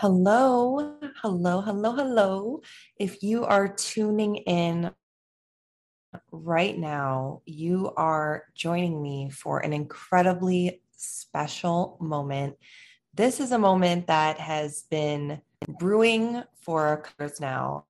Hello, hello, hello, hello. If you are tuning in right now, you are joining me for an incredibly special moment. This is a moment that has been brewing for years now,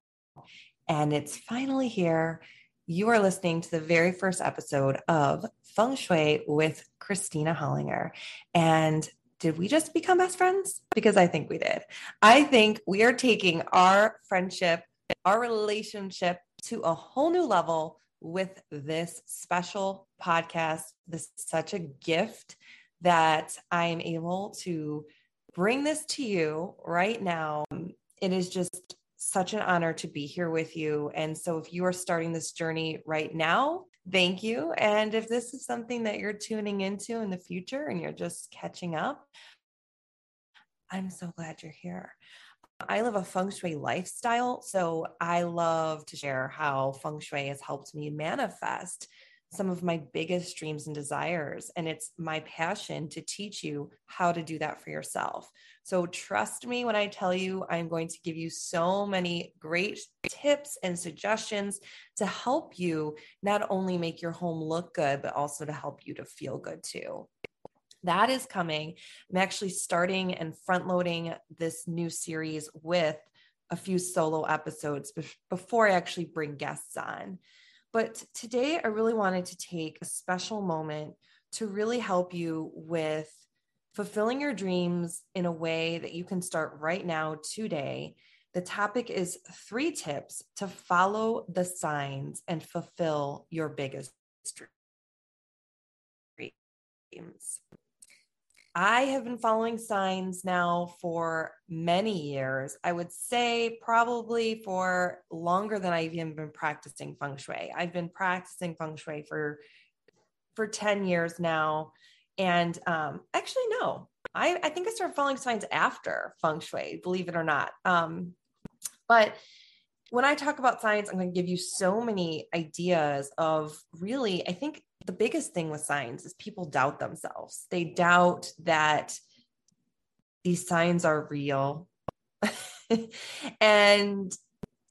and it's finally here. You are listening to the very first episode of Feng Shui with Kristina Hollinger. And did we just become best friends? Because I think we did. I think we are taking our friendship, our relationship to a whole new level with this special podcast. This is such a gift that I am able to bring this to you right now. It is just such an honor to be here with you. And so, if you are starting this journey right now, thank you. And if this is something that you're tuning into in the future and you're just catching up, I'm so glad you're here. I live a feng shui lifestyle. So I love to share how feng shui has helped me manifest some of my biggest dreams and desires. And it's my passion to teach you how to do that for yourself. So trust me when I tell you, I'm going to give you so many great tips and suggestions to help you not only make your home look good, but also to help you to feel good too. That is coming. I'm actually starting and front loading this new series with a few solo episodes before I actually bring guests on. But today, I really wanted to take a special moment to really help you with fulfilling your dreams in a way that you can start right now, today. The topic is three tips to follow the signs and fulfill your biggest dreams. I have been following signs now for many years. I would say probably for longer than I've even been practicing feng shui. I've been practicing feng shui for for 10 years now. And um, actually, no, I, I think I started following signs after feng shui, believe it or not. Um, but when I talk about science, I'm going to give you so many ideas of really, I think the biggest thing with signs is people doubt themselves. They doubt that these signs are real. and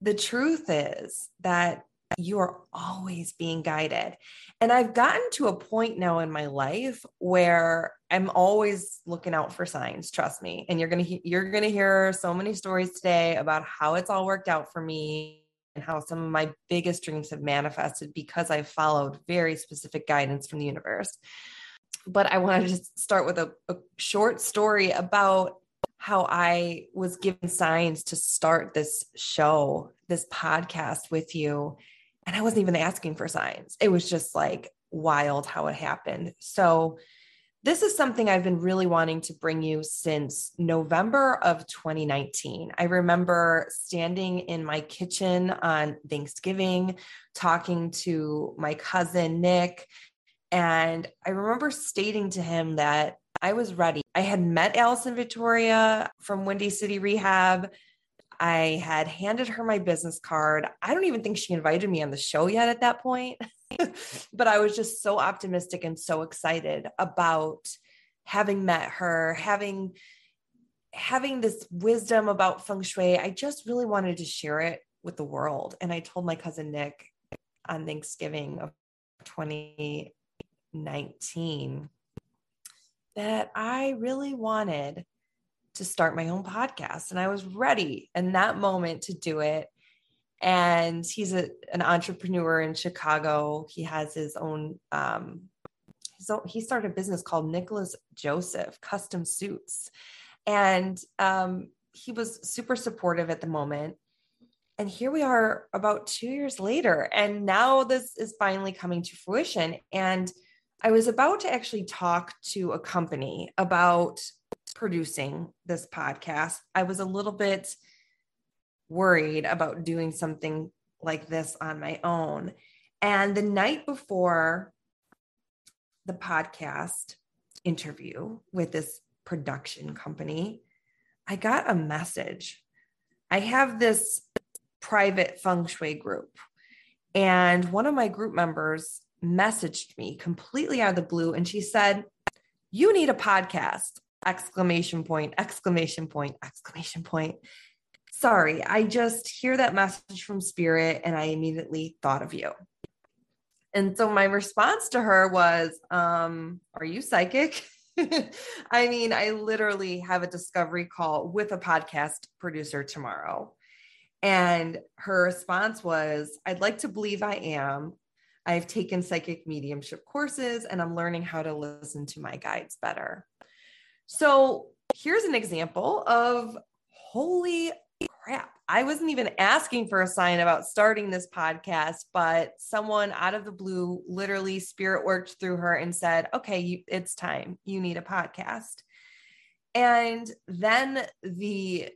the truth is that you are always being guided. And I've gotten to a point now in my life where I'm always looking out for signs, trust me. And you're going to you're going to hear so many stories today about how it's all worked out for me and how some of my biggest dreams have manifested because I followed very specific guidance from the universe. But I wanted to start with a, a short story about how I was given signs to start this show, this podcast with you. And I wasn't even asking for signs. It was just like wild how it happened. So, this is something I've been really wanting to bring you since November of 2019. I remember standing in my kitchen on Thanksgiving, talking to my cousin Nick. And I remember stating to him that I was ready. I had met Alison Victoria from Windy City Rehab. I had handed her my business card. I don't even think she invited me on the show yet at that point. but I was just so optimistic and so excited about having met her, having having this wisdom about feng shui. I just really wanted to share it with the world. And I told my cousin Nick on Thanksgiving of 2019 that I really wanted to start my own podcast and I was ready in that moment to do it. And he's a, an entrepreneur in Chicago. He has his own um, so he started a business called Nicholas Joseph Custom Suits. And um, he was super supportive at the moment. And here we are about two years later. And now this is finally coming to fruition. And I was about to actually talk to a company about producing this podcast. I was a little bit worried about doing something like this on my own. And the night before the podcast interview with this production company, I got a message. I have this private feng shui group, and one of my group members messaged me completely out of the blue, and she said, You need a podcast! Exclamation point, exclamation point, exclamation point. Sorry, I just hear that message from spirit and I immediately thought of you. And so my response to her was, um, Are you psychic? I mean, I literally have a discovery call with a podcast producer tomorrow. And her response was, I'd like to believe I am. I've taken psychic mediumship courses and I'm learning how to listen to my guides better. So here's an example of holy crap. I wasn't even asking for a sign about starting this podcast, but someone out of the blue, literally spirit worked through her and said, okay, you, it's time. You need a podcast. And then the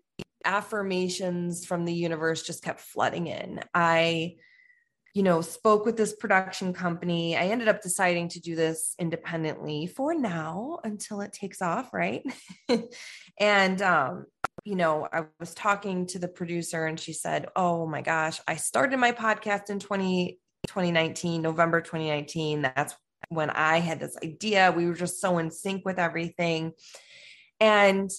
affirmations from the universe just kept flooding in. I, you know, spoke with this production company. I ended up deciding to do this independently for now until it takes off, right? and um, you know, I was talking to the producer and she said, Oh my gosh, I started my podcast in 20, 2019, November 2019. That's when I had this idea. We were just so in sync with everything. And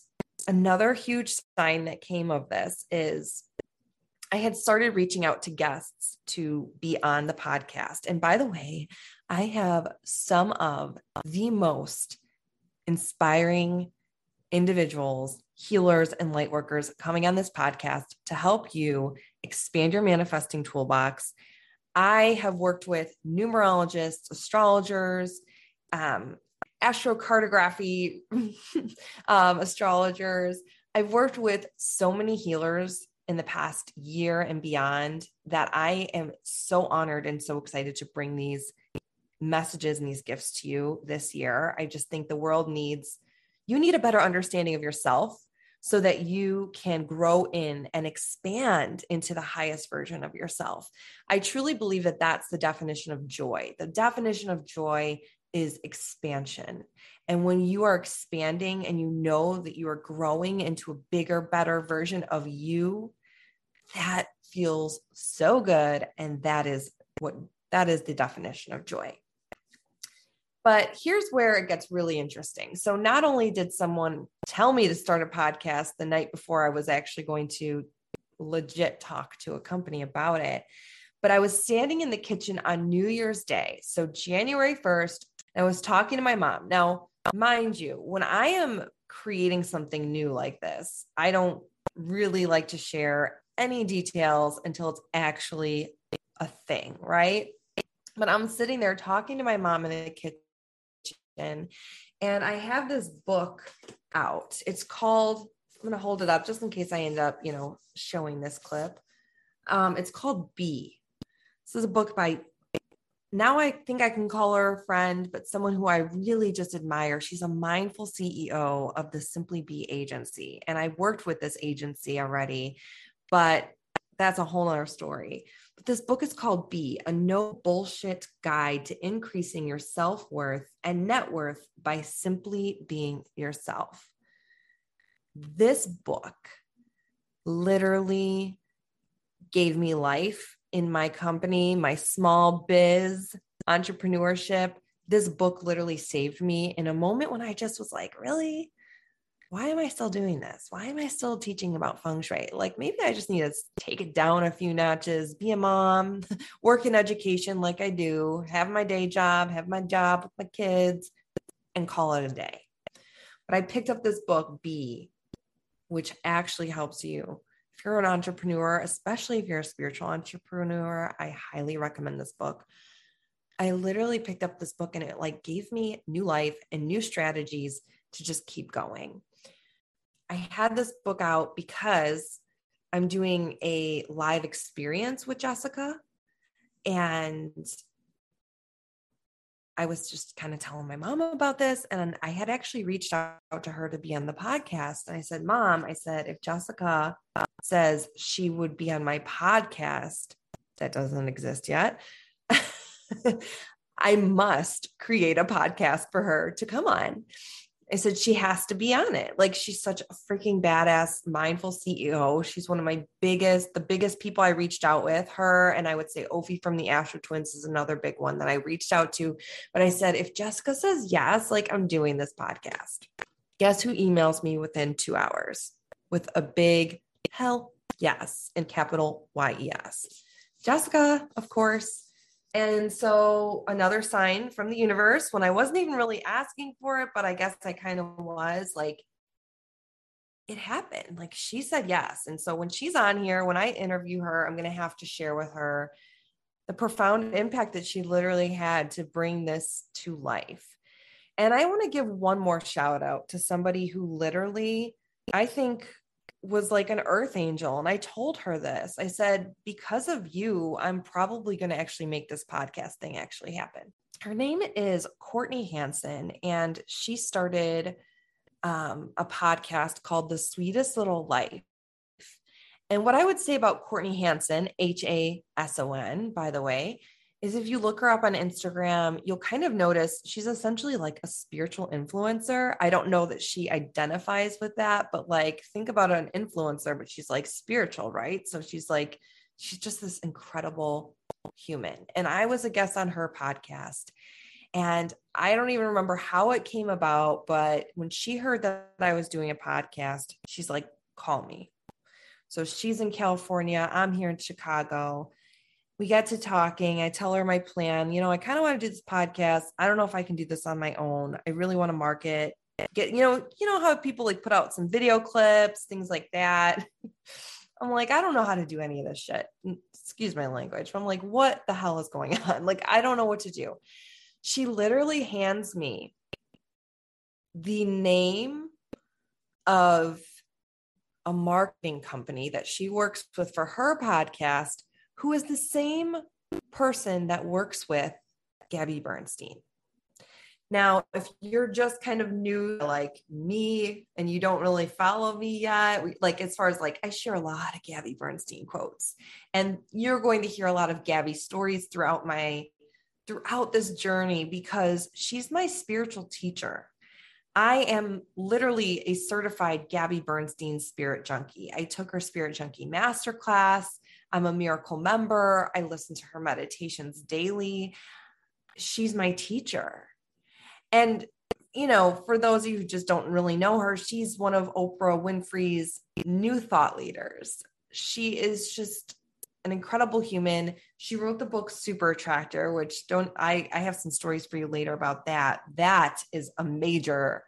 another huge sign that came of this is I had started reaching out to guests to be on the podcast. And by the way, I have some of the most inspiring individuals healers and light workers coming on this podcast to help you expand your manifesting toolbox. I have worked with numerologists, astrologers, um, astrocartography um, astrologers. I've worked with so many healers in the past year and beyond that I am so honored and so excited to bring these messages and these gifts to you this year. I just think the world needs you need a better understanding of yourself so that you can grow in and expand into the highest version of yourself. I truly believe that that's the definition of joy. The definition of joy is expansion. And when you are expanding and you know that you are growing into a bigger, better version of you, that feels so good. And that is what that is the definition of joy. But here's where it gets really interesting. So, not only did someone tell me to start a podcast the night before I was actually going to legit talk to a company about it, but I was standing in the kitchen on New Year's Day. So, January 1st, I was talking to my mom. Now, mind you, when I am creating something new like this, I don't really like to share any details until it's actually a thing, right? But I'm sitting there talking to my mom in the kitchen and I have this book out. It's called, I'm going to hold it up just in case I end up, you know, showing this clip. Um, it's called Be. This is a book by, now I think I can call her a friend, but someone who I really just admire. She's a mindful CEO of the Simply Be agency. And I worked with this agency already, but that's a whole other story. But this book is called Be a No Bullshit Guide to Increasing Your Self Worth and Net Worth by Simply Being Yourself. This book literally gave me life in my company, my small biz, entrepreneurship. This book literally saved me in a moment when I just was like, really? Why am I still doing this? Why am I still teaching about feng shui? Like maybe I just need to take it down a few notches, be a mom, work in education like I do, have my day job, have my job with my kids, and call it a day. But I picked up this book, Be, which actually helps you. If you're an entrepreneur, especially if you're a spiritual entrepreneur, I highly recommend this book. I literally picked up this book and it like gave me new life and new strategies to just keep going. I had this book out because I'm doing a live experience with Jessica and I was just kind of telling my mom about this. And I had actually reached out to her to be on the podcast. And I said, Mom, I said, if Jessica says she would be on my podcast, that doesn't exist yet. I must create a podcast for her to come on. I said she has to be on it. Like she's such a freaking badass, mindful CEO. She's one of my biggest, the biggest people I reached out with. Her and I would say Ofi from the Astro Twins is another big one that I reached out to. But I said, if Jessica says yes, like I'm doing this podcast. Guess who emails me within two hours with a big hell yes in capital Y E S? Jessica, of course. And so another sign from the universe when I wasn't even really asking for it, but I guess I kind of was like, it happened. Like she said yes. And so when she's on here, when I interview her, I'm going to have to share with her the profound impact that she literally had to bring this to life. And I want to give one more shout out to somebody who literally, I think, was like an earth angel. And I told her this. I said, because of you, I'm probably going to actually make this podcast thing actually happen. Her name is Courtney Hanson, and she started um, a podcast called The Sweetest Little Life. And what I would say about Courtney Hanson, H A S O N, by the way, is if you look her up on Instagram, you'll kind of notice she's essentially like a spiritual influencer. I don't know that she identifies with that, but like think about an influencer, but she's like spiritual, right? So she's like, she's just this incredible human. And I was a guest on her podcast. And I don't even remember how it came about, but when she heard that I was doing a podcast, she's like, call me. So she's in California. I'm here in Chicago we get to talking. I tell her my plan. You know, I kind of want to do this podcast. I don't know if I can do this on my own. I really want to market. Get, you know, you know how people like put out some video clips, things like that. I'm like, I don't know how to do any of this shit. Excuse my language. I'm like, what the hell is going on? Like, I don't know what to do. She literally hands me the name of a marketing company that she works with for her podcast who is the same person that works with Gabby Bernstein. Now, if you're just kind of new like me and you don't really follow me yet, like as far as like I share a lot of Gabby Bernstein quotes and you're going to hear a lot of Gabby stories throughout my throughout this journey because she's my spiritual teacher. I am literally a certified Gabby Bernstein spirit junkie. I took her spirit junkie masterclass. I'm a miracle member. I listen to her meditations daily. She's my teacher. And, you know, for those of you who just don't really know her, she's one of Oprah Winfrey's new thought leaders. She is just an incredible human. She wrote the book Super Attractor, which don't I I have some stories for you later about that. That is a major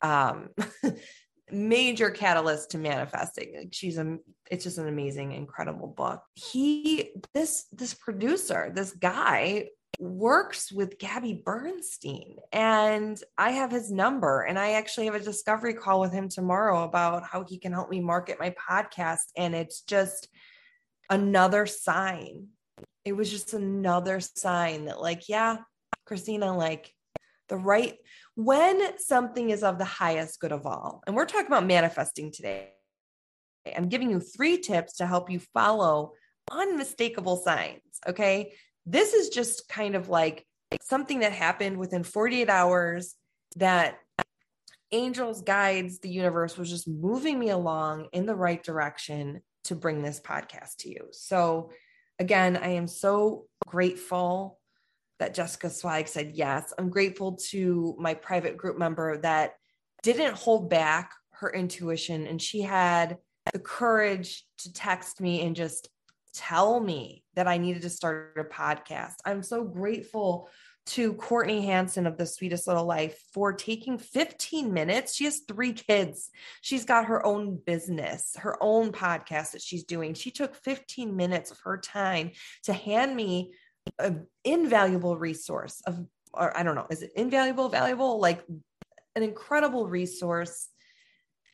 um major catalyst to manifesting. She's a it's just an amazing, incredible book. He this this producer, this guy works with Gabby Bernstein and I have his number and I actually have a discovery call with him tomorrow about how he can help me market my podcast and it's just another sign. It was just another sign that like yeah, Kristina like the right when something is of the highest good of all. And we're talking about manifesting today. I'm giving you three tips to help you follow unmistakable signs. Okay. This is just kind of like something that happened within 48 hours that angels, guides, the universe was just moving me along in the right direction to bring this podcast to you. So, again, I am so grateful that Jessica Zwieg said yes. I'm grateful to my private group member that didn't hold back her intuition and she had the courage to text me and just tell me that I needed to start a podcast. I'm so grateful to Courtney Hanson of The Sweetest Little Life for taking 15 minutes. She has three kids. She's got her own business, her own podcast that she's doing. She took 15 minutes of her time to hand me an invaluable resource of, or I don't know, is it invaluable, valuable? Like an incredible resource.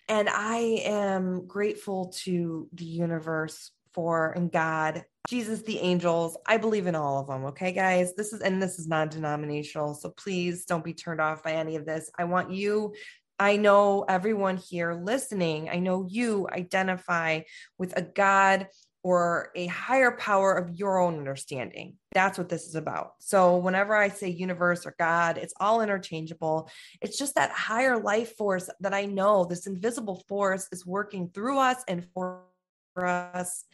And I am grateful to the universe for and God Jesus, the angels. I believe in all of them. Okay, guys. This is, and this is non denominational. So please don't be turned off by any of this. I want you, I know everyone here listening, I know you identify with a God or a higher power of your own understanding. That's what this is about. So, whenever I say universe or God, it's all interchangeable. It's just that higher life force that I know this invisible force is working through us and for us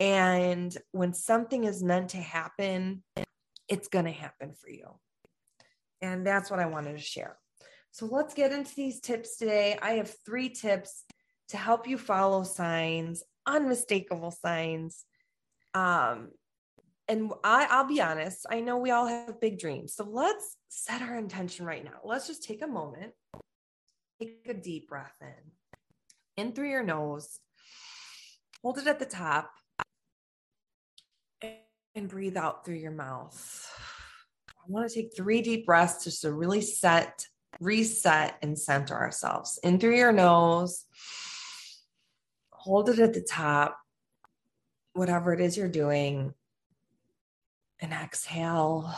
and when something is meant to happen, it's going to happen for you. And that's what I wanted to share. So let's get into these tips today. I have three tips to help you follow signs, unmistakable signs. Um, and I, I'll be honest, I know we all have big dreams. So let's set our intention right now. Let's just take a moment, take a deep breath in, in through your nose, hold it at the top, and breathe out through your mouth. I want to take three deep breaths just to really set, reset, and center ourselves. In through your nose, hold it at the top, whatever it is you're doing, and exhale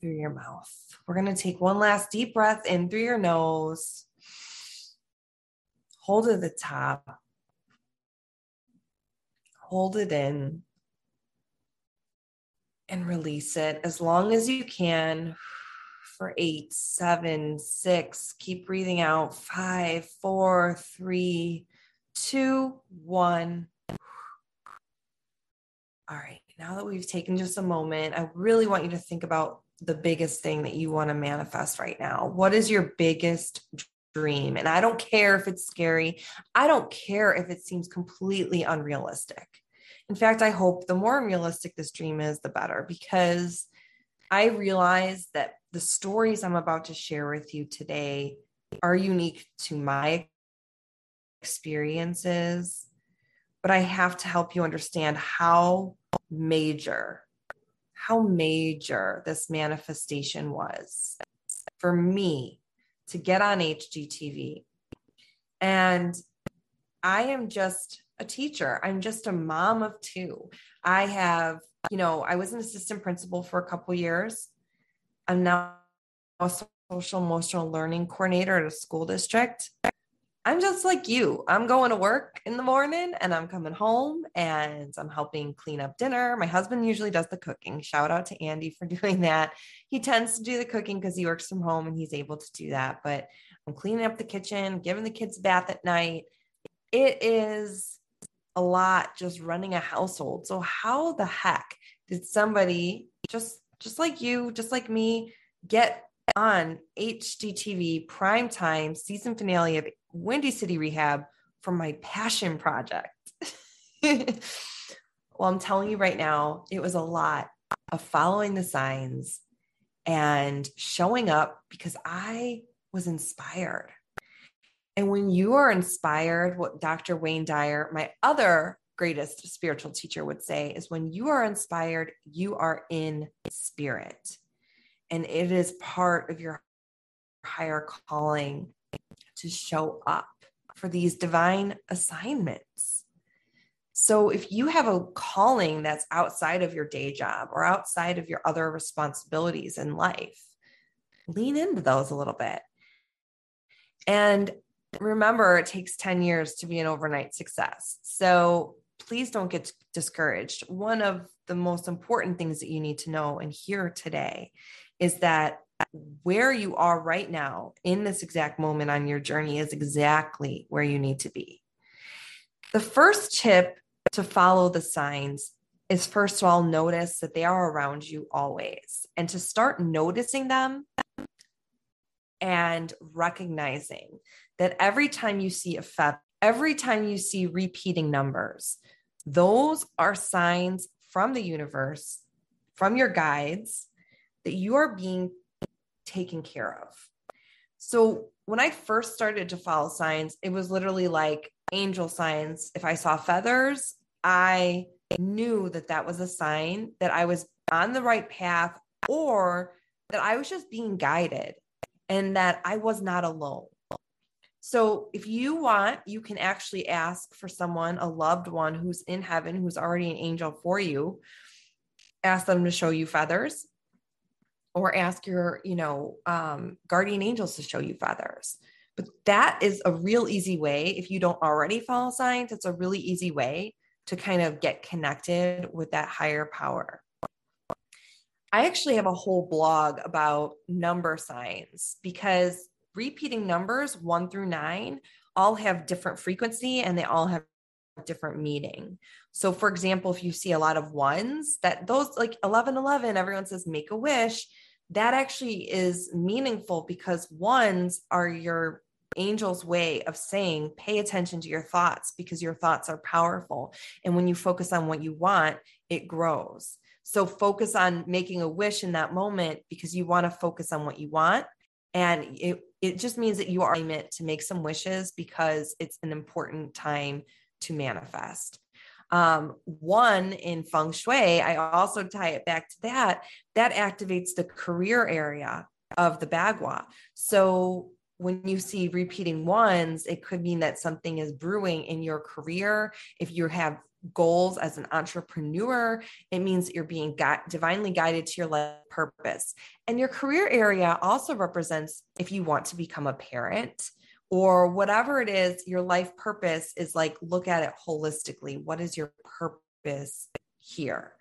through your mouth. We're going to take one last deep breath in through your nose, hold it at the top, hold it in and release it as long as you can for eight, seven, six. Keep breathing out. Five, four, three, two, one. All right. Now that we've taken just a moment, I really want you to think about the biggest thing that you want to manifest right now. What is your biggest dream? And I don't care if it's scary, I don't care if it seems completely unrealistic. In fact, I hope the more unrealistic this dream is, the better, because I realize that the stories I'm about to share with you today are unique to my experiences, but I have to help you understand how major, how major this manifestation was for me to get on HGTV. And I am just a teacher. I'm just a mom of two. I have, you know, I was an assistant principal for a couple years. I'm now a social emotional learning coordinator at a school district. I'm just like you. I'm going to work in the morning and I'm coming home and I'm helping clean up dinner. My husband usually does the cooking. Shout out to Andy for doing that. He tends to do the cooking because he works from home and he's able to do that. But I'm cleaning up the kitchen, giving the kids a bath at night. It is a lot just running a household. So how the heck did somebody just just like you, just like me, get on HGTV prime time season finale of Windy City Rehab for my passion project? well, I'm telling you right now, it was a lot of following the signs and showing up because I was inspired. And when you are inspired, what Dr. Wayne Dyer, my other greatest spiritual teacher, would say is when you are inspired, you are in spirit. And it is part of your higher calling to show up for these divine assignments. So if you have a calling that's outside of your day job or outside of your other responsibilities in life, lean into those a little bit. And remember, it takes 10 years to be an overnight success. So please don't get discouraged. One of the most important things that you need to know and hear today is that where you are right now in this exact moment on your journey is exactly where you need to be. The first tip to follow the signs is first of all, notice that they are around you always and to start noticing them and recognizing that every time you see a feather, every time you see repeating numbers, those are signs from the universe, from your guides, that you are being taken care of. So when I first started to follow signs, it was literally like angel signs. If I saw feathers, I knew that that was a sign that I was on the right path or that I was just being guided and that I was not alone. So if you want, you can actually ask for someone, a loved one who's in heaven, who's already an angel for you, ask them to show you feathers or ask your, you know, um, guardian angels to show you feathers. But that is a real easy way. If you don't already follow signs, it's a really easy way to kind of get connected with that higher power. I actually have a whole blog about number signs because repeating numbers one through nine all have different frequency and they all have different meaning. So, for example, if you see a lot of ones, that those like 11 11, everyone says make a wish. That actually is meaningful because ones are your angel's way of saying pay attention to your thoughts because your thoughts are powerful. And when you focus on what you want, it grows. So focus on making a wish in that moment because you want to focus on what you want. And it, it just means that you are meant to make some wishes because it's an important time to manifest. Um, one in feng shui, I also tie it back to that, that activates the career area of the bagua. So when you see repeating ones, it could mean that something is brewing in your career. If you have goals as an entrepreneur, it means that you're being divinely guided to your life purpose. And your career area also represents if you want to become a parent or whatever it is, your life purpose is like look at it holistically. What is your purpose here?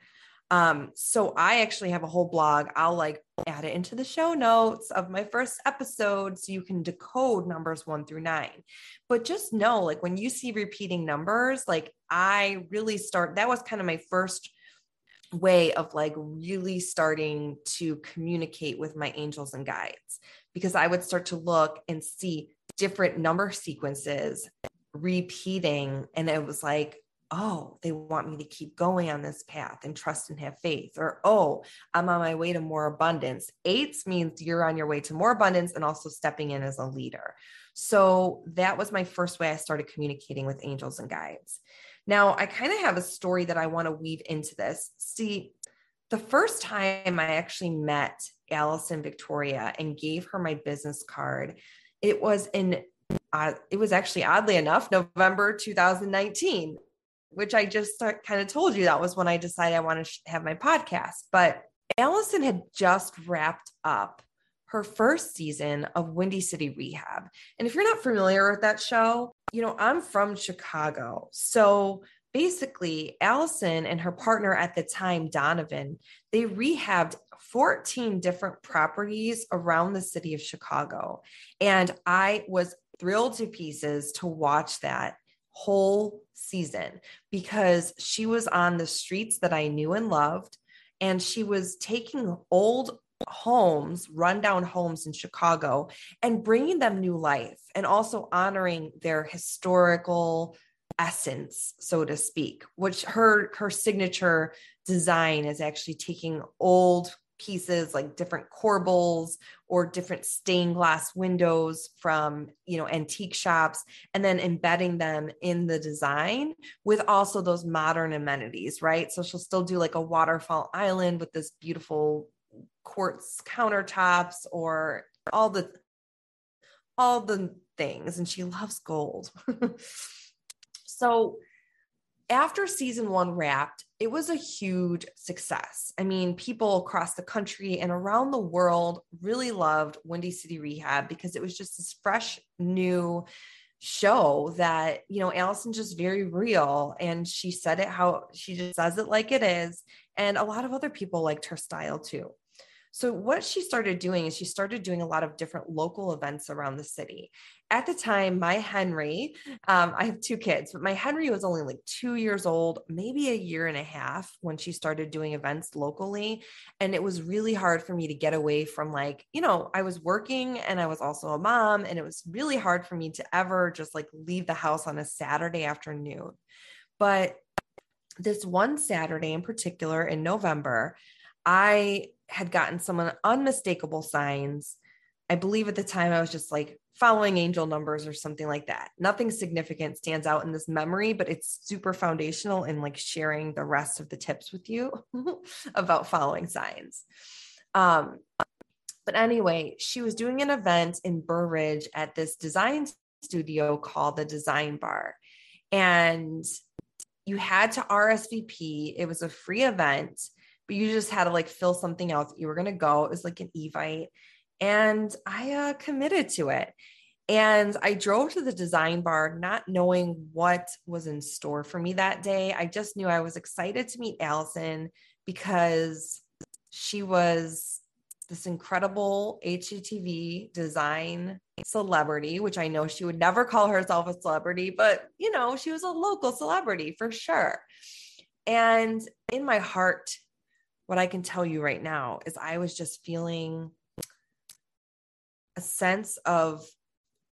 Um, so I actually have a whole blog. I'll like add it into the show notes of my first episode so you can decode numbers one through nine. But just know, like when you see repeating numbers, like I really start, that was kind of my first way of like really starting to communicate with my angels and guides because I would start to look and see different number sequences repeating. And it was like, oh, they want me to keep going on this path and trust and have faith. Or, oh, I'm on my way to more abundance. Eights means you're on your way to more abundance and also stepping in as a leader. So that was my first way I started communicating with angels and guides. Now, I kind of have a story that I want to weave into this. See, the first time I actually met Alison Victoria and gave her my business card, it was in uh, it was actually oddly enough November 2019 which I just kind of told you that was when I decided I want to have my podcast. But Alison had just wrapped up her first season of Windy City Rehab. And if you're not familiar with that show, you know, I'm from Chicago. So basically, Alison and her partner at the time, Donovan, they rehabbed 14 different properties around the city of Chicago. And I was thrilled to pieces to watch that whole season because she was on the streets that I knew and loved. And she was taking old homes, rundown homes in Chicago, and bringing them new life and also honoring their historical essence so to speak which her her signature design is actually taking old pieces like different corbels or different stained glass windows from you know antique shops and then embedding them in the design with also those modern amenities right? So she'll still do like a waterfall island with this beautiful quartz countertops or all the all the things and she loves gold so after season one wrapped, it was a huge success. I mean, people across the country and around the world really loved Windy City Rehab because it was just this fresh, new show that, you know, Alison just very real. And she said it how she just says it like it is. And a lot of other people liked her style too. So, what she started doing is she started doing a lot of different local events around the city. At the time, my Henry, um, I have two kids, but my Henry was only like two years old, maybe a year and a half when she started doing events locally. And it was really hard for me to get away from, like, you know, I was working and I was also a mom, and it was really hard for me to ever just like leave the house on a Saturday afternoon. But this one Saturday in particular in November, I had gotten some unmistakable signs. I believe at the time I was just like following angel numbers or something like that. Nothing significant stands out in this memory, but it's super foundational in like sharing the rest of the tips with you about following signs. Um, but anyway, she was doing an event in Burr Ridge at this design studio called the Design Bar. And you had to RSVP. It was a free event, but you just had to like fill something else. You were going to go. It was like an Evite. And I uh, committed to it. And I drove to the design bar not knowing what was in store for me that day. I just knew I was excited to meet Alison because she was this incredible HGTV design celebrity, which I know she would never call herself a celebrity, but you know, she was a local celebrity for sure. And in my heart, what I can tell you right now is I was just feeling a sense of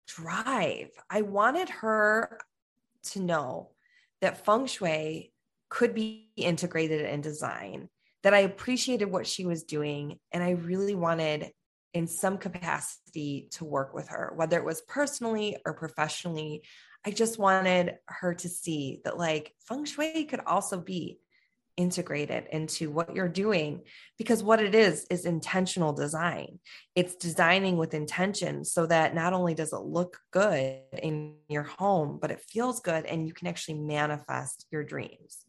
drive. I wanted her to know that feng shui could be integrated in design that I appreciated what she was doing. And I really wanted, in some capacity, to work with her, whether it was personally or professionally. I just wanted her to see that, like, feng shui could also be integrated into what you're doing because what it is is intentional design. It's designing with intention so that not only does it look good in your home, but it feels good and you can actually manifest your dreams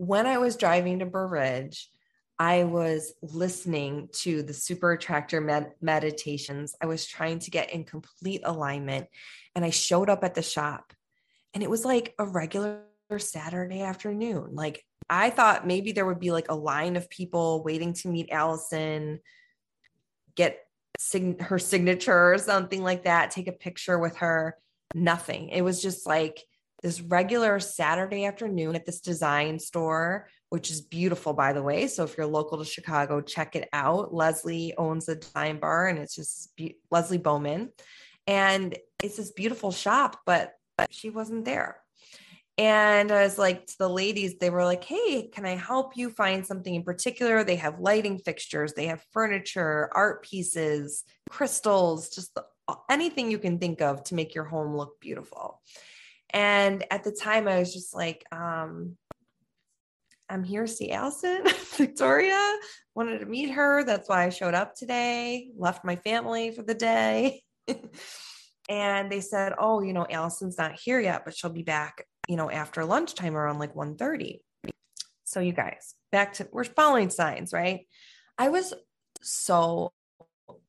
when I was driving to Burr Ridge, I was listening to the super attractor med- meditations. I was trying to get in complete alignment. And I showed up at the shop and it was like a regular Saturday afternoon. Like I thought maybe there would be like a line of people waiting to meet Alison, get her signature or something like that, take a picture with her. Nothing. It was just like this regular Saturday afternoon at this design store, which is beautiful, by the way. So if you're local to Chicago, check it out. Leslie owns the design bar and it's just be- Leslie Bowman. And it's this beautiful shop, but she wasn't there. And I was like to the ladies, they were like, Hey, can I help you find something in particular? They have lighting fixtures, they have furniture, art pieces, crystals, just the, anything you can think of to make your home look beautiful. And at the time, I was just like, um, I'm here to see Alison, Victoria. Wanted to meet her. That's why I showed up today, left my family for the day. and they said, Oh, you know, Alison's not here yet, but she'll be back, you know, after lunchtime around like 1 30. So you guys, back to we're following signs, right? I was so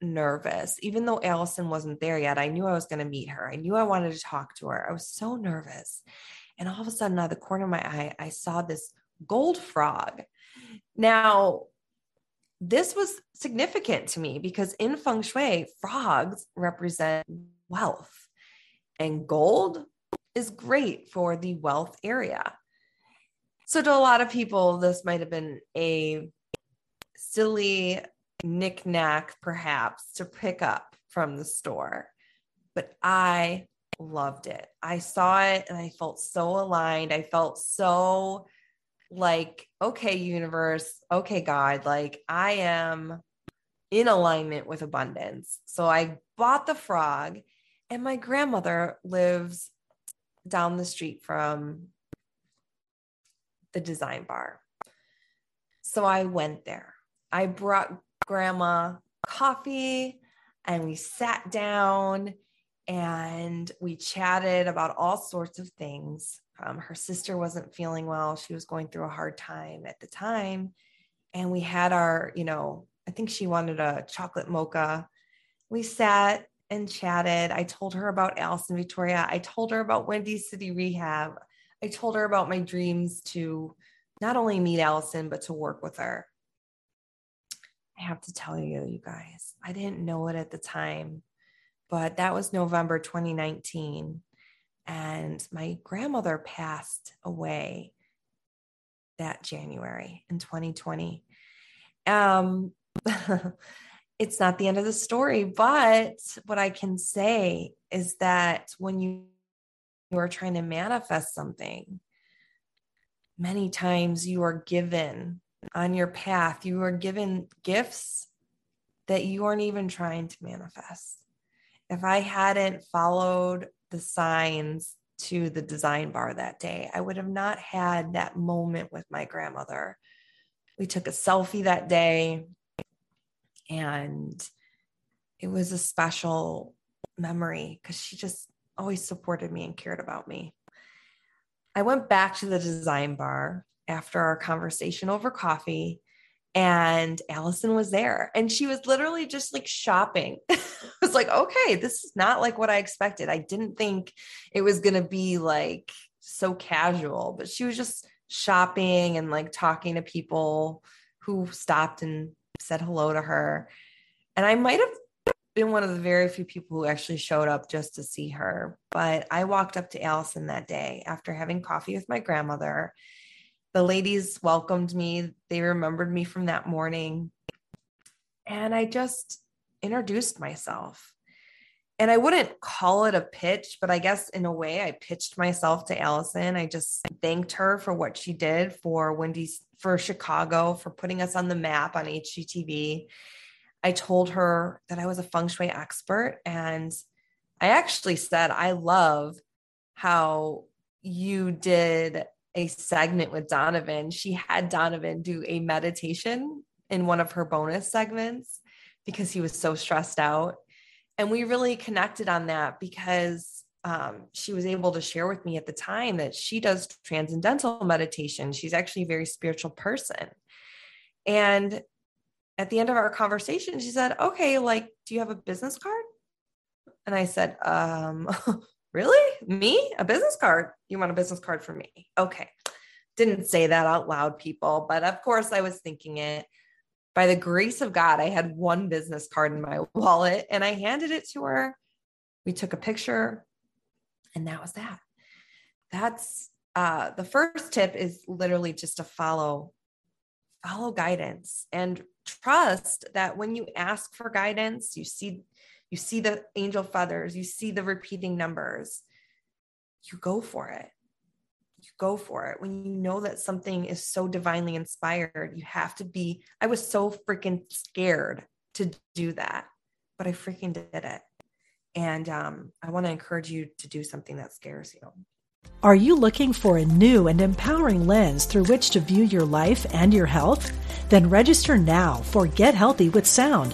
nervous. Even though Alison wasn't there yet, I knew I was going to meet her. I knew I wanted to talk to her. I was so nervous. And all of a sudden, out of the corner of my eye, I saw this gold frog. Now, this was significant to me because in feng shui, frogs represent wealth, and gold is great for the wealth area. So, to a lot of people, this might have been a silly knickknack perhaps to pick up from the store. But I loved it. I saw it and I felt so aligned. I felt so like, okay, universe, okay, God, like I am in alignment with abundance. So I bought the frog, and my grandmother lives down the street from the design bar. So I went there. I brought grandma coffee and we sat down and we chatted about all sorts of things. Um, her sister wasn't feeling well. She was going through a hard time at the time. And we had our, you know, I think she wanted a chocolate mocha. We sat and chatted. I told her about Alison Victoria. I told her about Windy City Rehab. I told her about my dreams to not only meet Alison, but to work with her. I have to tell you, you guys, I didn't know it at the time, but that was November 2019. And my grandmother passed away that January in 2020. Um, it's not the end of the story, but what I can say is that when you, you are trying to manifest something, many times you are given on your path, you are given gifts that you aren't even trying to manifest. If I hadn't followed the signs to the design bar that day, I would have not had that moment with my grandmother. We took a selfie that day and it was a special memory because she just always supported me and cared about me. I went back to the design bar after our conversation over coffee and Alison was there and she was literally just like shopping. I was like, okay, this is not like what I expected. I didn't think it was going to be like so casual, but she was just shopping and like talking to people who stopped and said hello to her. And I might have been one of the very few people who actually showed up just to see her. But I walked up to Alison that day after having coffee with my grandmother. The ladies welcomed me, they remembered me from that morning. And I just introduced myself. And I wouldn't call it a pitch, but I guess in a way I pitched myself to Alison. I just thanked her for what she did for Wendy's, for Chicago, for putting us on the map on HGTV I told her that I was a feng shui expert. And I actually said, I love how you did a segment with Donovan. She had Donovan do a meditation in one of her bonus segments because he was so stressed out. And we really connected on that because um, she was able to share with me at the time that she does transcendental meditation. She's actually a very spiritual person. And at the end of our conversation, she said, Okay, like, do you have a business card? And I said, um, Really? Me? A business card? You want a business card for me? Okay. Didn't say that out loud, people, but of course I was thinking it. By the grace of God, I had one business card in my wallet and I handed it to her. We took a picture, and that was that. That's uh, the first tip is literally just to follow follow guidance and trust that when you ask for guidance you see you see the angel feathers you see the repeating numbers you go for it you go for it. When you know that something is so divinely inspired you have to be i was so freaking scared to do that but i freaking did it. And um, i want to encourage you to do something that scares you. Are you looking for a new and empowering lens through which to view your life and your health? Then register now for Get Healthy with Sound,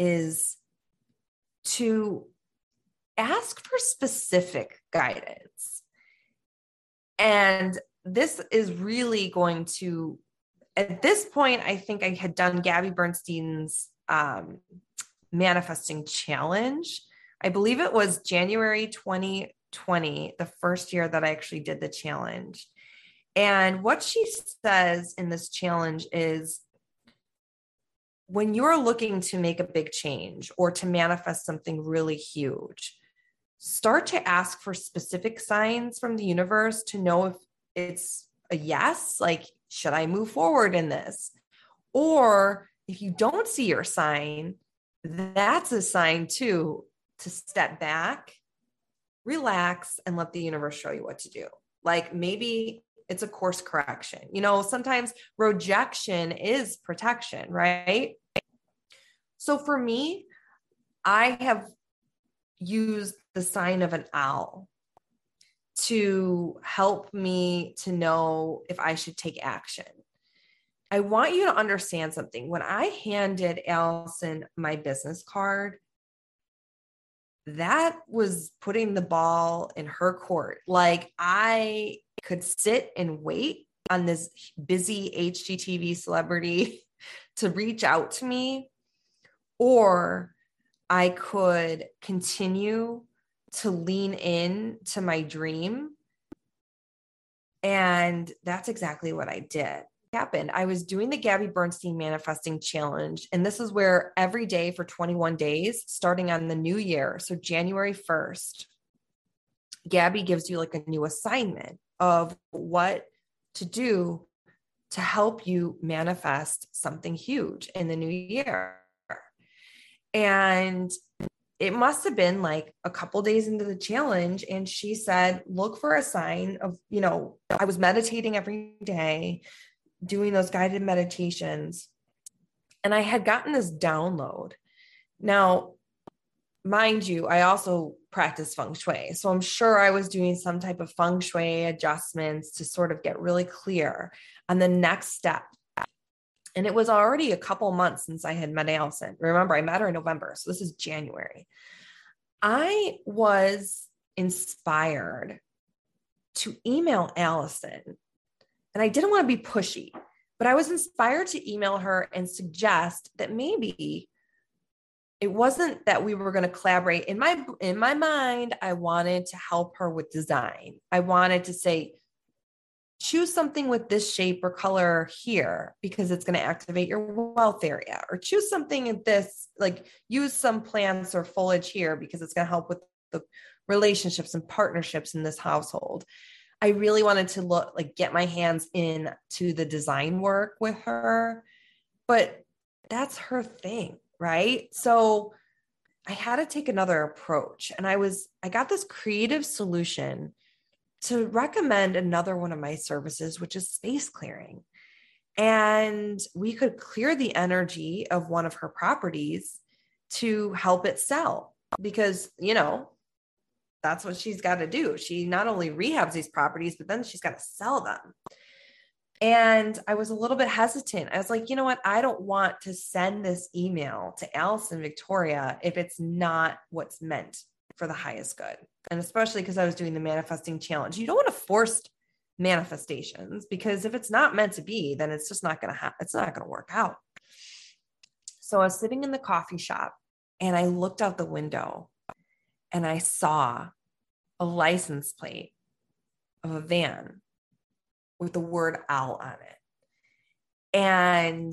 is to ask for specific guidance. And this is really going to, at this point, I think I had done Gabby Bernstein's um, manifesting challenge I believe it was January 2020, the first year that I actually did the challenge. And what she says in this challenge is when you're looking to make a big change or to manifest something really huge, start to ask for specific signs from the universe to know if it's a yes, like, should I move forward in this? Or if you don't see your sign, that's a sign too to step back, relax, and let the universe show you what to do. Like maybe it's a course correction. You know, sometimes rejection is protection, right? So for me, I have used the sign of an owl to help me to know if I should take action. I want you to understand something. When I handed Alison my business card, that was putting the ball in her court. Like I could sit and wait on this busy HGTV celebrity to reach out to me, or I could continue to lean in to my dream. And that's exactly what I did. happened. I was doing the Gabby Bernstein Manifesting Challenge, and this is where every day for 21 days, starting on the new year, so January 1st, Gabby gives you like a new assignment of what to do to help you manifest something huge in the new year. And it must have been like a couple days into the challenge and she said look for a sign of you know i was meditating every day doing those guided meditations and i had gotten this download now mind you i also practice feng shui so i'm sure i was doing some type of feng shui adjustments to sort of get really clear on the next step and it was already a couple months since I had met Alison. Remember, I met her in November. So this is January. I was inspired to email Alison. And I didn't want to be pushy, but I was inspired to email her and suggest that maybe it wasn't that we were going to collaborate. In my in my mind i wanted to help her with design. I wanted to say choose something with this shape or color here because it's going to activate your wealth area. Or choose something in this like use some plants or foliage here because it's going to help with the relationships and partnerships in this household. I really wanted to look like get my hands in to the design work with her but that's her thing right so i had to take another approach and i was i got this creative solution to recommend another one of my services, which is space clearing. And we could clear the energy of one of her properties to help it sell because, you know, that's what she's got to do. She not only rehabs these properties, but then she's got to sell them. And I was a little bit hesitant. I was like, you know what? I don't want to send this email to Alison Victoria if it's not what's meant for the highest good. And especially because I was doing the manifesting challenge. You don't want to force manifestations because if it's not meant to be, then it's just not going to happen. It's not going to work out. So I was sitting in the coffee shop and I looked out the window and I saw a license plate of a van with the word owl on it. And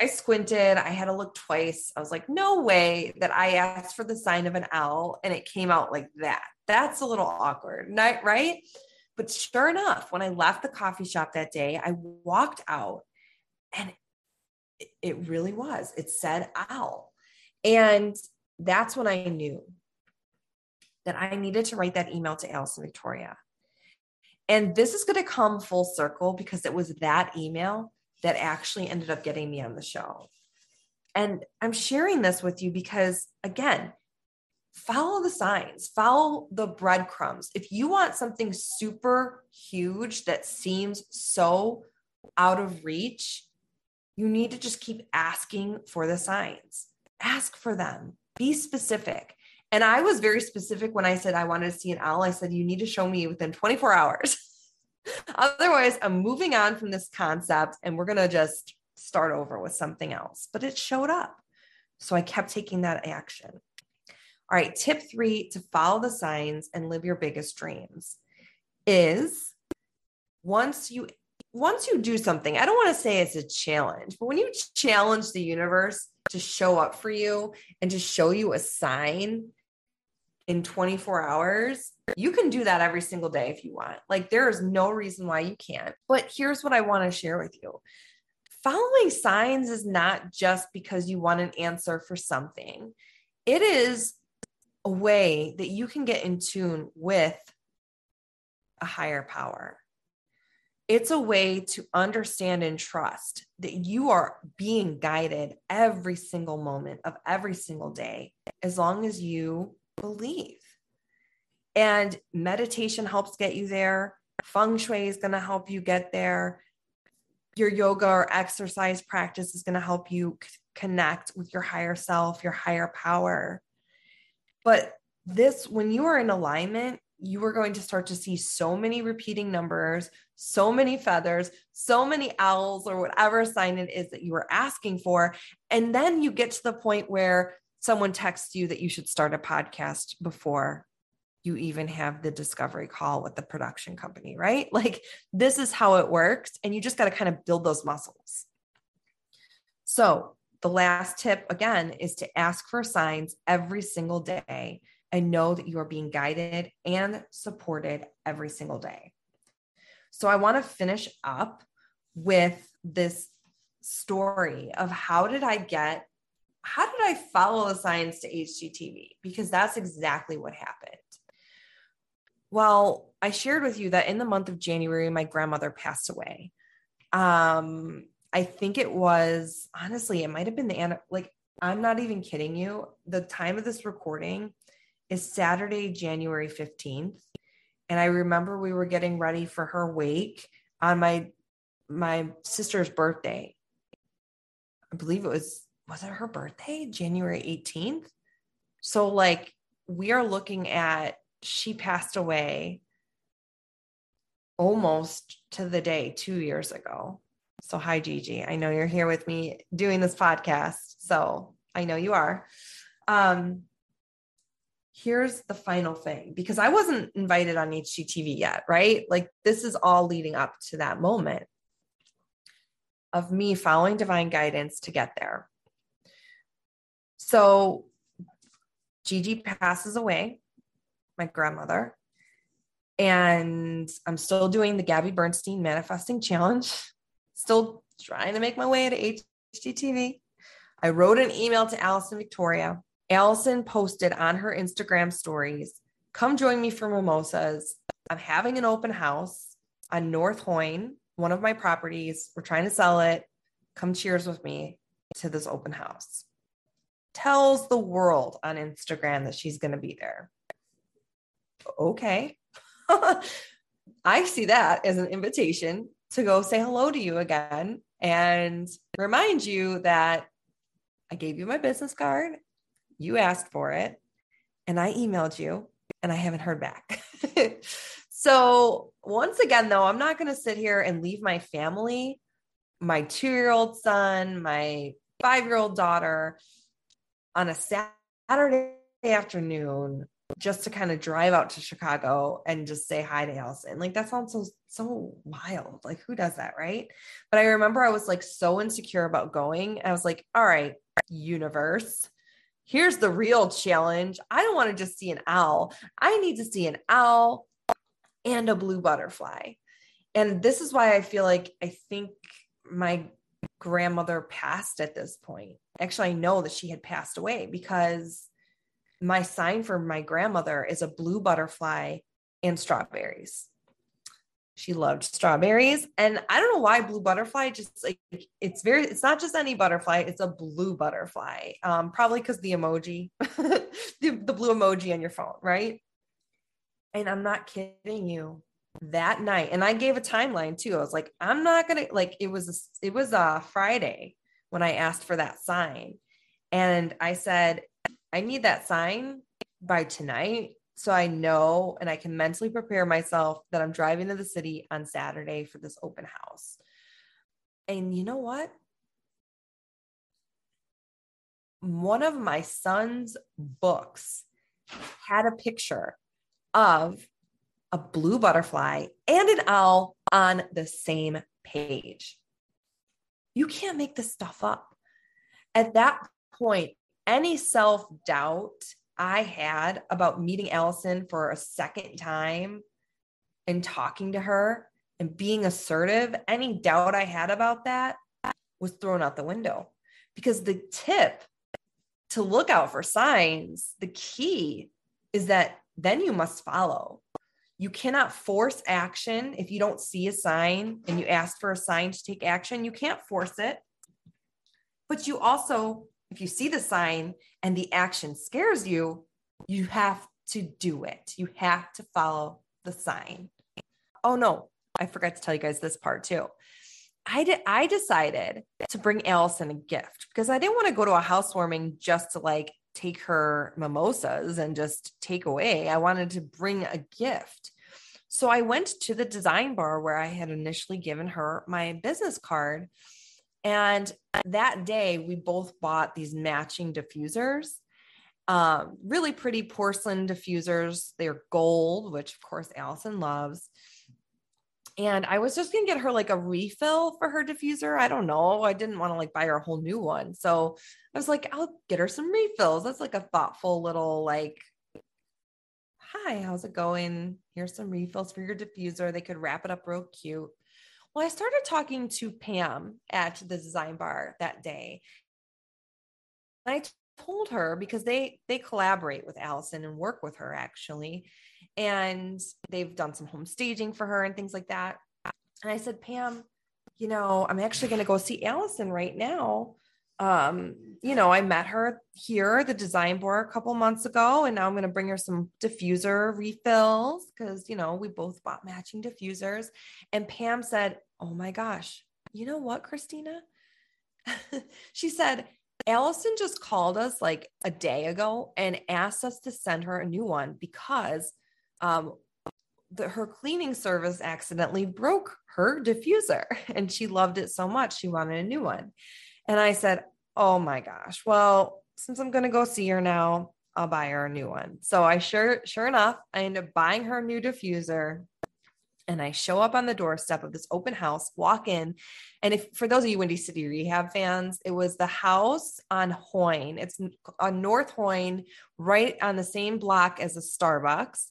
I squinted. I had to look twice. I was like, no way that I asked for the sign of an owl and it came out like that. That's a little awkward, right? But sure enough, when I left the coffee shop that day, I walked out and it really was. It said owl. And that's when I knew that I needed to write that email to Alison Victoria. And this is going to come full circle because it was that email that actually ended up getting me on the show. And I'm sharing this with you because, again, follow the signs, follow the breadcrumbs. If you want something super huge that seems so out of reach, you need to just keep asking for the signs. Ask for them, be specific. And I was very specific when I said I wanted to see an owl. I said, you need to show me within 24 hours. Otherwise, I'm moving on from this concept and we're going to just start over with something else. But it showed up. So I kept taking that action. All right, tip three to follow the signs and live your biggest dreams is once you once you do something, I don't want to say it's a challenge, but when you challenge the universe to show up for you and to show you a sign in 24 hours, you can do that every single day if you want. Like there is no reason why you can't. But here's what I want to share with you. Following signs is not just because you want an answer for something. It is a way that you can get in tune with a higher power. It's a way to understand and trust that you are being guided every single moment of every single day, as long as you believe. And meditation helps get you there. Feng Shui is going to help you get there. Your yoga or exercise practice is going to help you c- connect with your higher self, your higher power. But this, when you are in alignment, you are going to start to see so many repeating numbers, so many feathers, so many owls, or whatever sign it is that you are asking for. And then you get to the point where someone texts you that you should start a podcast before you even have the discovery call with the production company, right? Like this is how it works. And you just got to kind of build those muscles. So, the last tip again is to ask for signs every single day and know that you are being guided and supported every single day. So, I want to finish up with this story of how did I get, how did I follow the signs to HGTV? Because that's exactly what happened. Well, I shared with you that in the month of January, my grandmother passed away. Um, I think it was honestly, it might have been the like I'm not even kidding you. The time of this recording is Saturday, January 15th. And I remember we were getting ready for her wake on my my sister's birthday. I believe it was was it her birthday, January 18th? So like we are looking at she passed away almost to the day 2 years ago. So, hi, Gigi. I know you're here with me doing this podcast. So, I know you are. Um, here's the final thing because I wasn't invited on HGTV yet, right? Like, this is all leading up to that moment of me following divine guidance to get there. So, Gigi passes away, my grandmother, and I'm still doing the Gabby Bernstein Manifesting Challenge still trying to make my way to HGTV. I wrote an email to Alison Victoria. Alison posted on her Instagram stories, come join me for mimosas. I'm having an open house on North Hoyne, one of my properties. We're trying to sell it. Come cheers with me to this open house. Tells the world on Instagram that she's going to be there. Okay. I see that as an invitation to go say hello to you again and remind you that I gave you my business card, you asked for it, and I emailed you, and I haven't heard back. so, once again, though, I'm not going to sit here and leave my family, my two year old son, my five year old daughter on a Saturday afternoon just to kind of drive out to Chicago and just say hi to Alison. Like that sounds so so wild. Like who does that, right? But I remember I was like so insecure about going. I was like, all right, universe, here's the real challenge. I don't want to just see an owl. I need to see an owl and a blue butterfly. And this is why I feel like I think my grandmother passed at this point. Actually, I know that she had passed away because my sign for my grandmother is a blue butterfly and strawberries. She loved strawberries. And I don't know why blue butterfly just like it's very, it's not just any butterfly, it's a blue butterfly. Um, probably because the emoji, the, the blue emoji on your phone, right? And I'm not kidding you. That night, and I gave a timeline too. I was like, I'm not gonna like it was it was a Friday when I asked for that sign. And I said, I need that sign by tonight so I know and I can mentally prepare myself that I'm driving to the city on Saturday for this open house. And you know what? One of my son's books had a picture of a blue butterfly and an owl on the same page. You can't make this stuff up. At that point, any self doubt I had about meeting Alison for a second time and talking to her and being assertive, any doubt I had about that was thrown out the window because the tip to look out for signs, the key is that then you must follow. You cannot force action if you don't see a sign and you ask for a sign to take action. You can't force it. But you also if you see the sign and the action scares you, you have to do it. You have to follow the sign. Oh no, I forgot to tell you guys this part too. I did I decided to bring Alison a gift because I didn't want to go to a housewarming just to like take her mimosas and just take away. I wanted to bring a gift. So I went to the design bar where I had initially given her my business card and that day, we both bought these matching diffusers. Um, really pretty porcelain diffusers. They're gold, which of course Alison loves. And I was just gonna get her like a refill for her diffuser. I don't know. I didn't want to like buy her a whole new one. So I was like, I'll get her some refills. That's like a thoughtful little like hi, how's it going? Here's some refills for your diffuser. They could wrap it up real cute. Well, I started talking to Pam at the design bar that day. I told her because they they collaborate with Alison and work with her actually. And they've done some home staging for her and things like that. And I said, Pam, you know, I'm actually going to go see Alison right now um, you know, I met her here, the design board, a couple months ago, and now I'm going to bring her some diffuser refills because, you know, we both bought matching diffusers. And Pam said, Oh my gosh, you know what, Kristina? she said, Alison just called us like a day ago and asked us to send her a new one because um, the, her cleaning service accidentally broke her diffuser and she loved it so much she wanted a new one. And I said, Oh my gosh. Well, since I'm going to go see her now, I'll buy her a new one. So I sure, sure enough, I end up buying her a new diffuser. And I show up on the doorstep of this open house, walk in. And if for those of you Windy City Rehab fans, it was the house on Hoyne. It's on North Hoyne, right on the same block as a Starbucks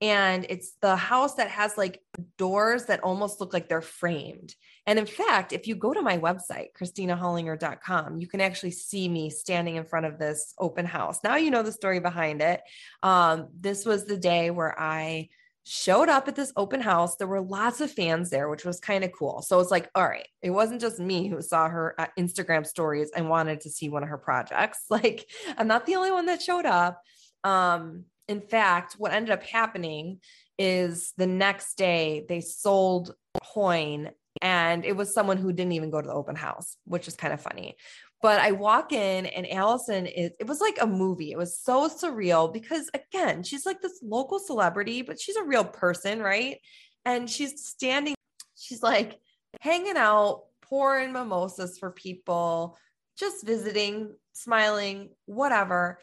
and it's the house that has like doors that almost look like they're framed. And in fact, if you go to my website, kristinahollinger.com, you can actually see me standing in front of this open house. Now you know the story behind it. Um, this was the day where I showed up at this open house. There were lots of fans there, which was kind of cool. So it's like, all right, it wasn't just me who saw her Instagram stories and wanted to see one of her projects. Like, I'm not the only one that showed up. Um, in fact, what ended up happening is the next day they sold Hoyne and it was someone who didn't even go to the open house, which is kind of funny. But I walk in and Alison is, it was like a movie. It was so surreal because, again, she's like this local celebrity, but she's a real person, right? And she's standing, she's like hanging out, pouring mimosas for people, just visiting, smiling, whatever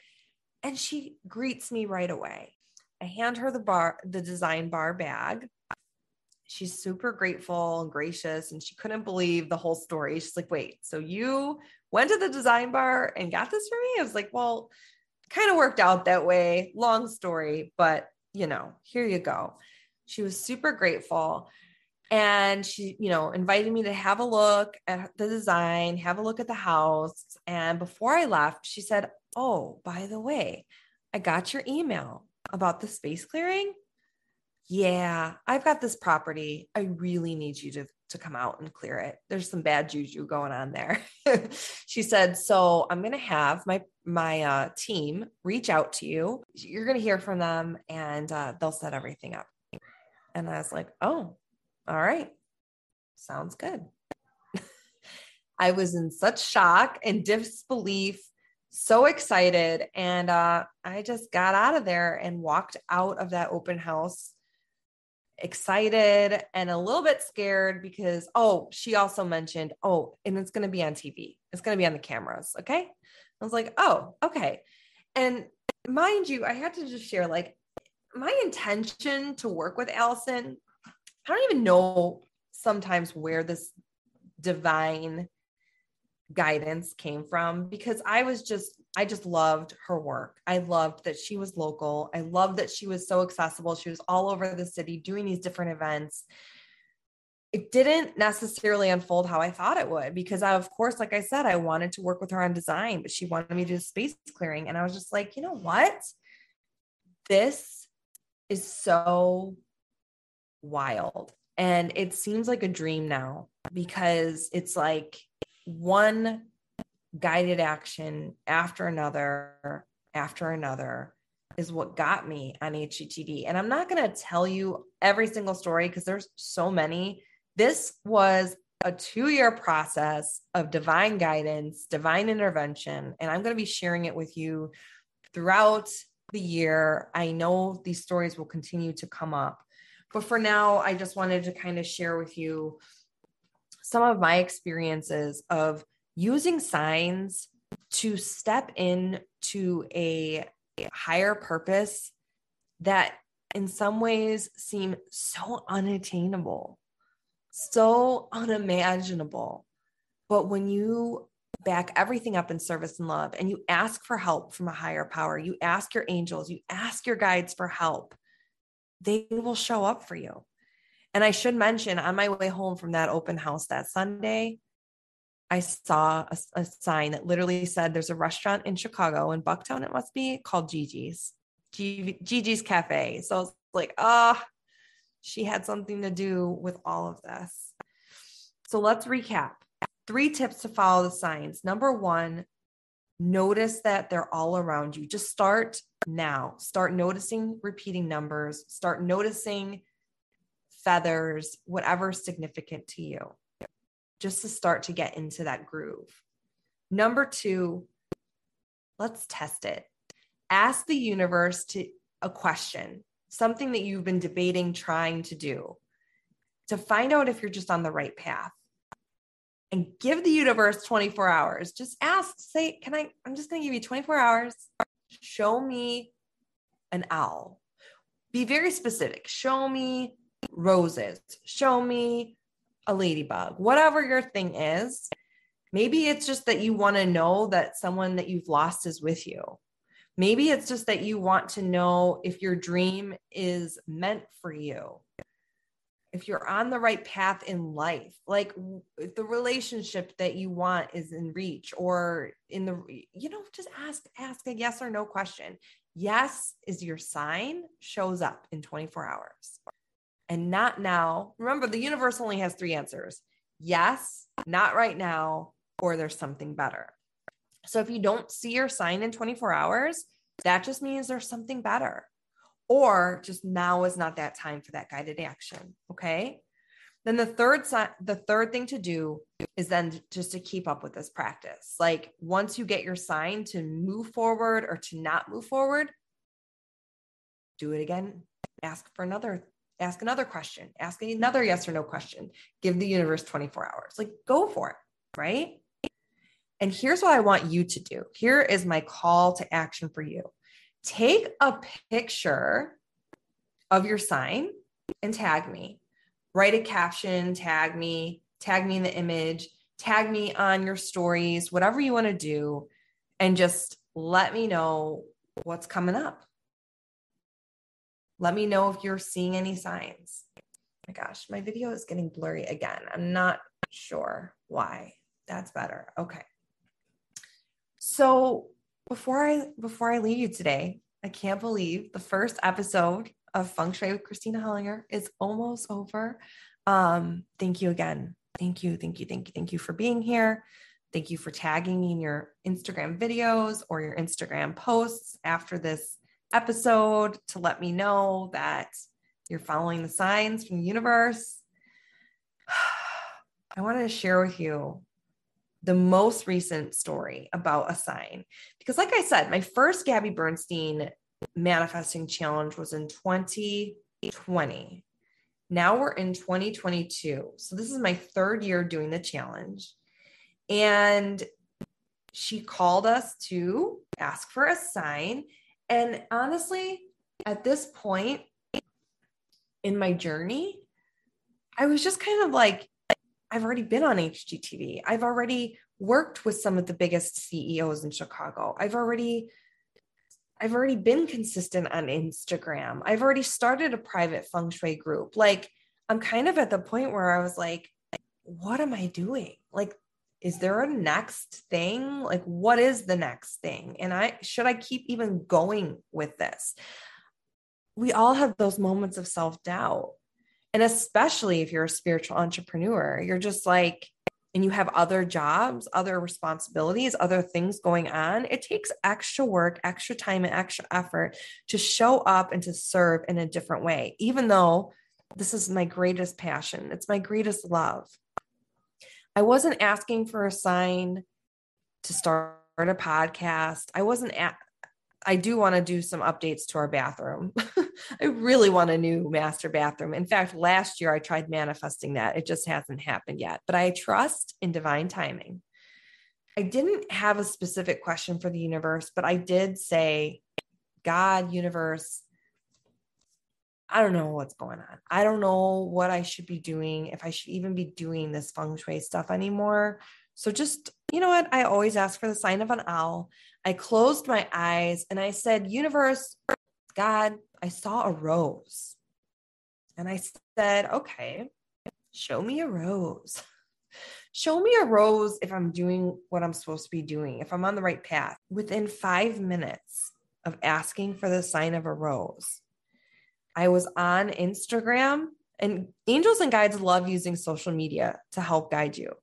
and she greets me right away. I hand her the bar, the design bar bag. She's super grateful and gracious, and she couldn't believe the whole story. She's like, Wait, so you went to the design bar and got this for me? I was like, Well, kind of worked out that way. Long story, but you know, here you go. She was super grateful. And she, you know, invited me to have a look at the design, have a look at the house. And before I left, she said, Oh, by the way, I got your email about the space clearing. Yeah, I've got this property. I really need you to, to come out and clear it. There's some bad juju going on there. she said, so I'm going to have my, my uh, team reach out to you. You're going to hear from them and uh, they'll set everything up. And I was like, oh, all right. Sounds good. I was in such shock and disbelief so excited. And uh, I just got out of there and walked out of that open house excited and a little bit scared because, oh, she also mentioned, oh, and it's going to be on TV, it's going to be on the cameras. Okay. I was like, oh, okay. And mind you, I had to just share like my intention to work with Alison. I don't even know sometimes where this divine guidance came from because I was just I just loved her work. I loved that she was local. I loved that she was so accessible. She was all over the city doing these different events. It didn't necessarily unfold how I thought it would because I, of course, like I said, I wanted to work with her on design, but she wanted me to do space clearing. And I was just like, you know what? This is so wild. And it seems like a dream now because it's like one guided action after another after another is what got me on HGTV. And I'm not going to tell you every single story because there's so many. This was a two year process of divine guidance, divine intervention. And I'm going to be sharing it with you throughout the year. I know these stories will continue to come up. But for now, I just wanted to kind of share with you some of my experiences of using signs to step in to a higher purpose that in some ways seem so unattainable, so unimaginable. But when you back everything up in service and love and you ask for help from a higher power, you ask your angels, you ask your guides for help, they will show up for you. And I should mention on my way home from that open house that Sunday, I saw a, a, sign that literally said there's a restaurant in Chicago in Bucktown, it must be called Gigi's, G- Gigi's Cafe. So it's like, ah, oh, she had something to do with all of this. So let's recap. Three tips to follow the signs. Number one, notice that they're all around you. Just start now. Start noticing repeating numbers, start noticing feathers, whatever's significant to you just to start to get into that groove. Number two, let's test it. Ask the universe to a question, something that you've been debating trying to do to find out if you're just on the right path. And give the universe 24 hours. Just ask, say, can I? I'm just going to give you 24 hours. Show me an owl. Be very specific. Show me roses. Show me a ladybug, whatever your thing is. Maybe it's just that you want to know that someone that you've lost is with you. Maybe it's just that you want to know if your dream is meant for you. If you're on the right path in life, like the relationship that you want is in reach or in the, you know, just ask, ask a yes or no question. Yes is your sign, shows up in 24 hours and not now. Remember, the universe only has three answers yes, not right now, or there's something better. So if you don't see your sign in 24 hours, that just means there's something better, or just now is not that time for that guided action. Okay. Then the third sign, the third thing to do is then just to keep up with this practice. Like once you get your sign to move forward or to not move forward, do it again. Ask for another ask another question, ask another yes or no question, give the universe 24 hours. Like, go for it, right? And here's what I want you to do. Here is my call to action for you take a picture of your sign and tag me. Write a caption, tag me, tag me in the image, tag me on your stories, whatever you want to do, and just let me know what's coming up. Let me know if you're seeing any signs. Oh my gosh, my video is getting blurry again. I'm not sure why. That's better. Okay. So before I before I leave you today, I can't believe the first episode of Feng Shui with Kristina Hollinger is almost over. Um, thank you again. Thank you, thank you, thank you, thank you for being here. Thank you for tagging me in your Instagram videos or your Instagram posts after this episode to let me know that you're following the signs from the universe. I wanted to share with you the most recent story about a sign. Because, like I said, my first Gabby Bernstein manifesting challenge was in 2020. Now we're in 2022. So, this is my third year doing the challenge. And she called us to ask for a sign and honestly, at this point in my journey, I was just kind of like, I've already been on HGTV. I've already worked with some of the biggest CEOs in Chicago. I've already I've already been consistent on Instagram. I've already started a private feng shui group. Like I'm kind of at the point where I was like, what am I doing? Like is there a next thing? Like, what is the next thing? And I should I keep even going with this? We all have those moments of self doubt. And especially if you're a spiritual entrepreneur, you're just like, and you have other jobs, other responsibilities, other things going on, it takes extra work, extra time, and extra effort to show up and to serve in a different way, even though this is my greatest passion. It's my greatest love. I wasn't asking for a sign to start a podcast. I wasn't at, I do want to do some updates to our bathroom. I really want a new master bathroom. In fact, last year I tried manifesting that. It just hasn't happened yet, but I trust in divine timing. I didn't have a specific question for the universe, but I did say, God, universe, I don't know what's going on. I don't know what I should be doing, if I should even be doing this feng shui stuff anymore. So just, you know what? I always ask for the sign of an owl. I closed my eyes and I said, Universe, God, I saw a rose. And I said, okay, show me a rose. Show me a rose if I'm doing what I'm supposed to be doing, if I'm on the right path. Within five minutes of asking for the sign of a rose, I was on Instagram, and angels and guides love using social media to help guide you.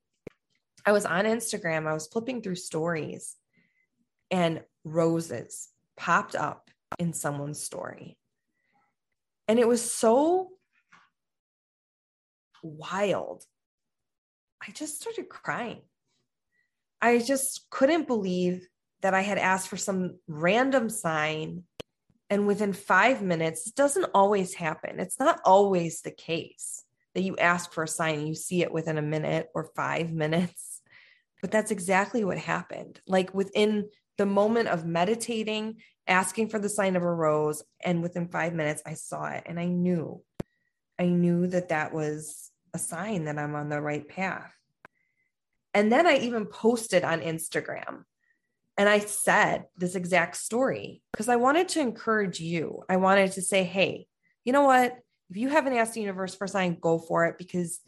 I was on Instagram, I was flipping through stories, and roses popped up in someone's story. And it was so wild. I just started crying. I just couldn't believe that I had asked for some random sign. And within five minutes, it doesn't always happen. It's not always the case that you ask for a sign and you see it within a minute or five minutes. But that's exactly what happened. Like within the moment of meditating, asking for the sign of a rose, and within five minutes, I saw it and I knew, I knew that that was a sign that I'm on the right path. And then I even posted on Instagram and I said this exact story because I wanted to encourage you. I wanted to say, hey, you know what? If you haven't asked the universe for a sign, go for it because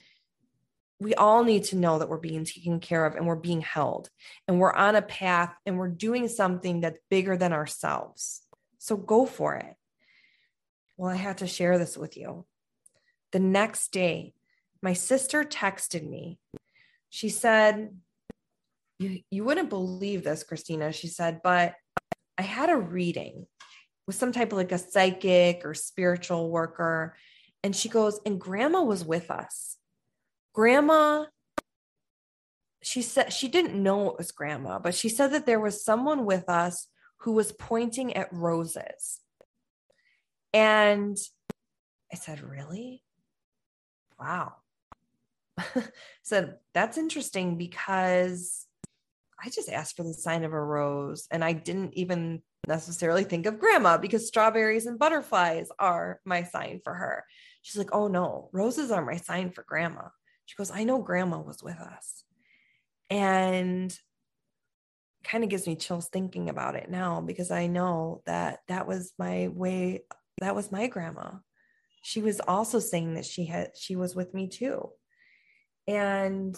we all need to know that we're being taken care of and we're being held and we're on a path and we're doing something that's bigger than ourselves. So go for it. Well, I had to share this with you. The next day, my sister texted me. She said, you, you wouldn't believe this, Kristina. She said, but I had a reading with some type of like a psychic or spiritual worker. And she goes, and grandma was with us grandma she said she didn't know it was grandma but she said that there was someone with us who was pointing at roses and i said really wow said that's interesting because i just asked for the sign of a rose and i didn't even necessarily think of grandma because strawberries and butterflies are my sign for her she's like oh no roses are my sign for grandma she goes, I know grandma was with us. And kind of gives me chills thinking about it now because I know that that was my way, that was my grandma. She was also saying that she had, she was with me too. And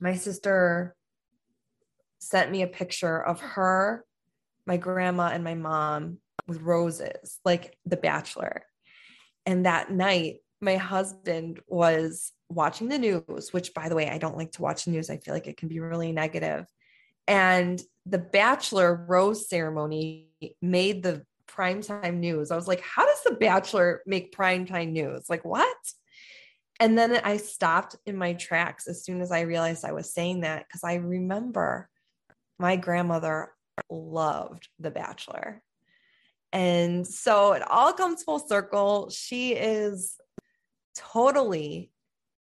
my sister sent me a picture of her, my grandma, and my mom with roses, like The Bachelor. And that night, my husband was watching the news, which by the way, I don't like to watch the news. I feel like it can be really negative. And the Bachelor rose ceremony made the primetime news. I was like, how does the Bachelor make primetime news? Like, what? And then I stopped in my tracks as soon as I realized I was saying that because I remember my grandmother loved The Bachelor. And so it all comes full circle. She is totally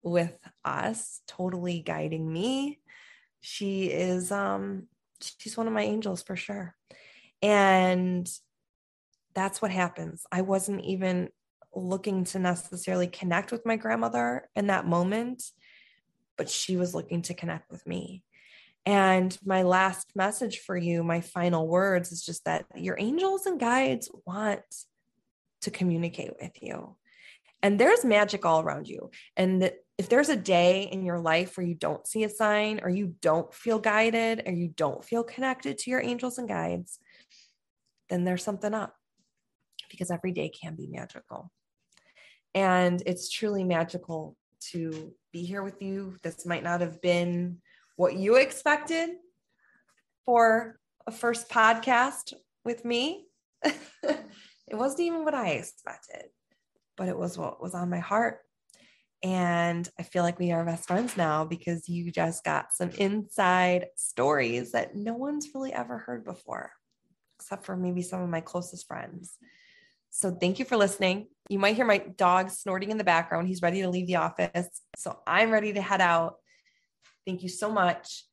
with us, totally guiding me. She is um she's one of my angels for sure. And that's what happens. I wasn't even looking to necessarily connect with my grandmother in that moment, but she was looking to connect with me. And my last message for you, my final words is just that your angels and guides want to communicate with you. And there's magic all around you. And if there's a day in your life where you don't see a sign or you don't feel guided or you don't feel connected to your angels and guides, then there's something up because every day can be magical. And it's truly magical to be here with you. This might not have been what you expected for a first podcast with me. it wasn't even what I expected, but it was what was on my heart and I feel like we are best friends now because you just got some inside stories that no one's really ever heard before, except for maybe some of my closest friends. So thank you for listening. You might hear my dog snorting in the background. He's ready to leave the office. So I'm ready to head out. Thank you so much.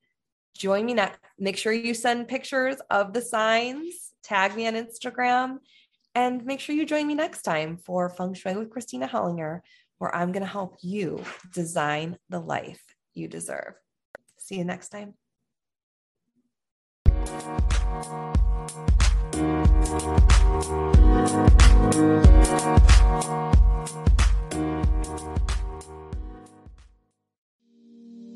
Join me next. Make sure you send pictures of the signs tag me on Instagram, and make sure you join me next time for Feng Shui with Kristina Hollinger, where I'm going to help you design the life you deserve. See you next time.